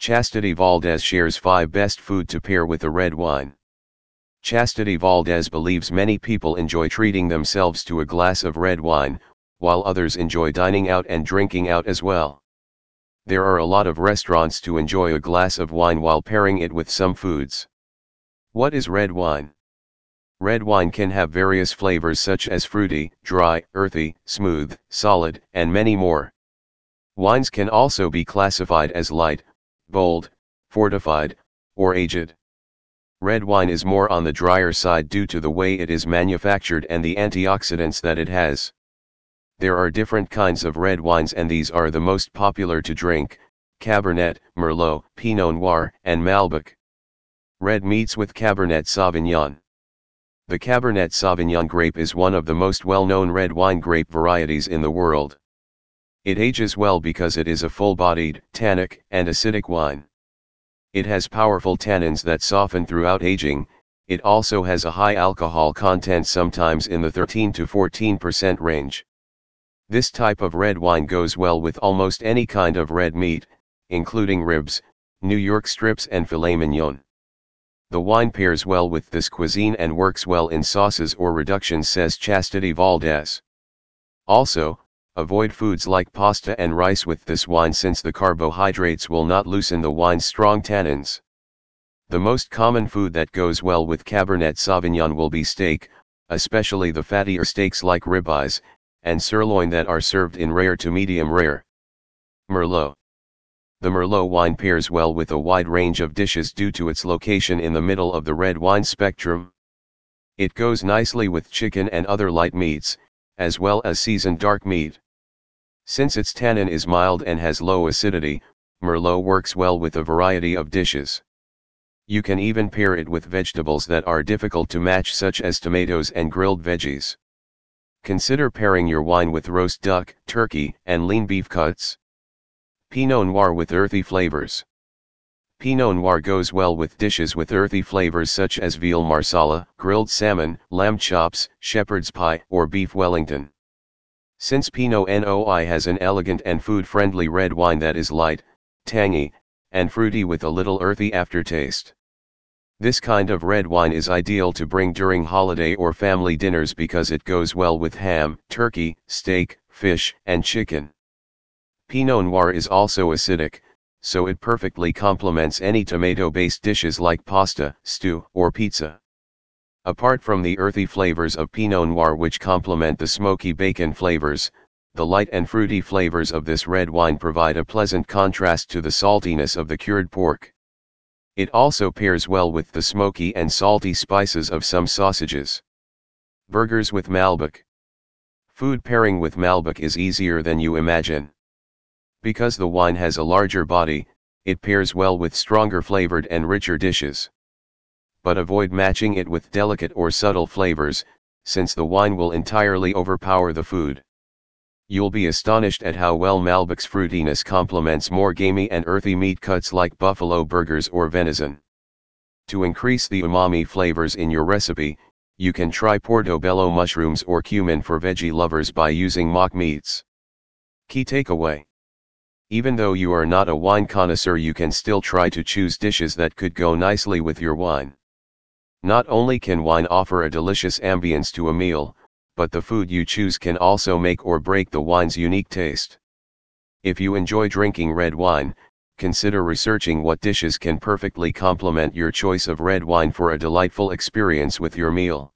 Chastity Valdes shares 5 best food to pair with a red wine. Chastity Valdes believes many people enjoy treating themselves to a glass of red wine, while others enjoy dining out and drinking out as well. There are a lot of restaurants to enjoy a glass of wine while pairing it with some foods. What is red wine? Red wine can have various flavors such as fruity, dry, earthy, smooth, solid, and many more. Wines can also be classified as light, bold, fortified, or aged. Red wine is more on the drier side due to the way it is manufactured and the antioxidants that it has. There are different kinds of red wines and these are the most popular to drink, Cabernet, Merlot, Pinot Noir, and Malbec. Red meats with Cabernet Sauvignon. The Cabernet Sauvignon grape is one of the most well-known red wine grape varieties in the world. It ages well because it is a full-bodied, tannic, and acidic wine. It has powerful tannins that soften throughout aging, it also has a high alcohol content sometimes in the 13 to 14% range. This type of red wine goes well with almost any kind of red meat, including ribs, New York strips and filet mignon. The wine pairs well with this cuisine and works well in sauces or reductions says Chastity Valdes. Also, avoid foods like pasta and rice with this wine since the carbohydrates will not loosen the wine's strong tannins. The most common food that goes well with Cabernet Sauvignon will be steak, especially the fattier steaks like ribeyes, and sirloin that are served in rare to medium rare. Merlot. The Merlot wine pairs well with a wide range of dishes due to its location in the middle of the red wine spectrum. It goes nicely with chicken and other light meats, as well as seasoned dark meat. Since its tannin is mild and has low acidity, Merlot works well with a variety of dishes. You can even pair it with vegetables that are difficult to match such as tomatoes and grilled veggies. Consider pairing your wine with roast duck, turkey, and lean beef cuts. Pinot Noir with earthy flavors. Pinot Noir goes well with dishes with earthy flavors such as veal marsala, grilled salmon, lamb chops, shepherd's pie, or beef wellington. Since Pinot Noi has an elegant and food-friendly red wine that is light, tangy, and fruity with a little earthy aftertaste. This kind of red wine is ideal to bring during holiday or family dinners because it goes well with ham, turkey, steak, fish, and chicken. Pinot Noir is also acidic, so it perfectly complements any tomato-based dishes like pasta, stew, or pizza. Apart from the earthy flavors of Pinot Noir which complement the smoky bacon flavors, the light and fruity flavors of this red wine provide a pleasant contrast to the saltiness of the cured pork. It also pairs well with the smoky and salty spices of some sausages. Burgers with Malbec. Food pairing with Malbec is easier than you imagine. Because the wine has a larger body, it pairs well with stronger flavored and richer dishes. But avoid matching it with delicate or subtle flavors, since the wine will entirely overpower the food. You'll be astonished at how well Malbec's fruitiness complements more gamey and earthy meat cuts like buffalo burgers or venison. To increase the umami flavors in your recipe, you can try portobello mushrooms or cumin for veggie lovers by using mock meats. Key takeaway even though you are not a wine connoisseur you can still try to choose dishes that could go nicely with your wine. Not only can wine offer a delicious ambience to a meal, but the food you choose can also make or break the wine's unique taste. If you enjoy drinking red wine, consider researching what dishes can perfectly complement your choice of red wine for a delightful experience with your meal.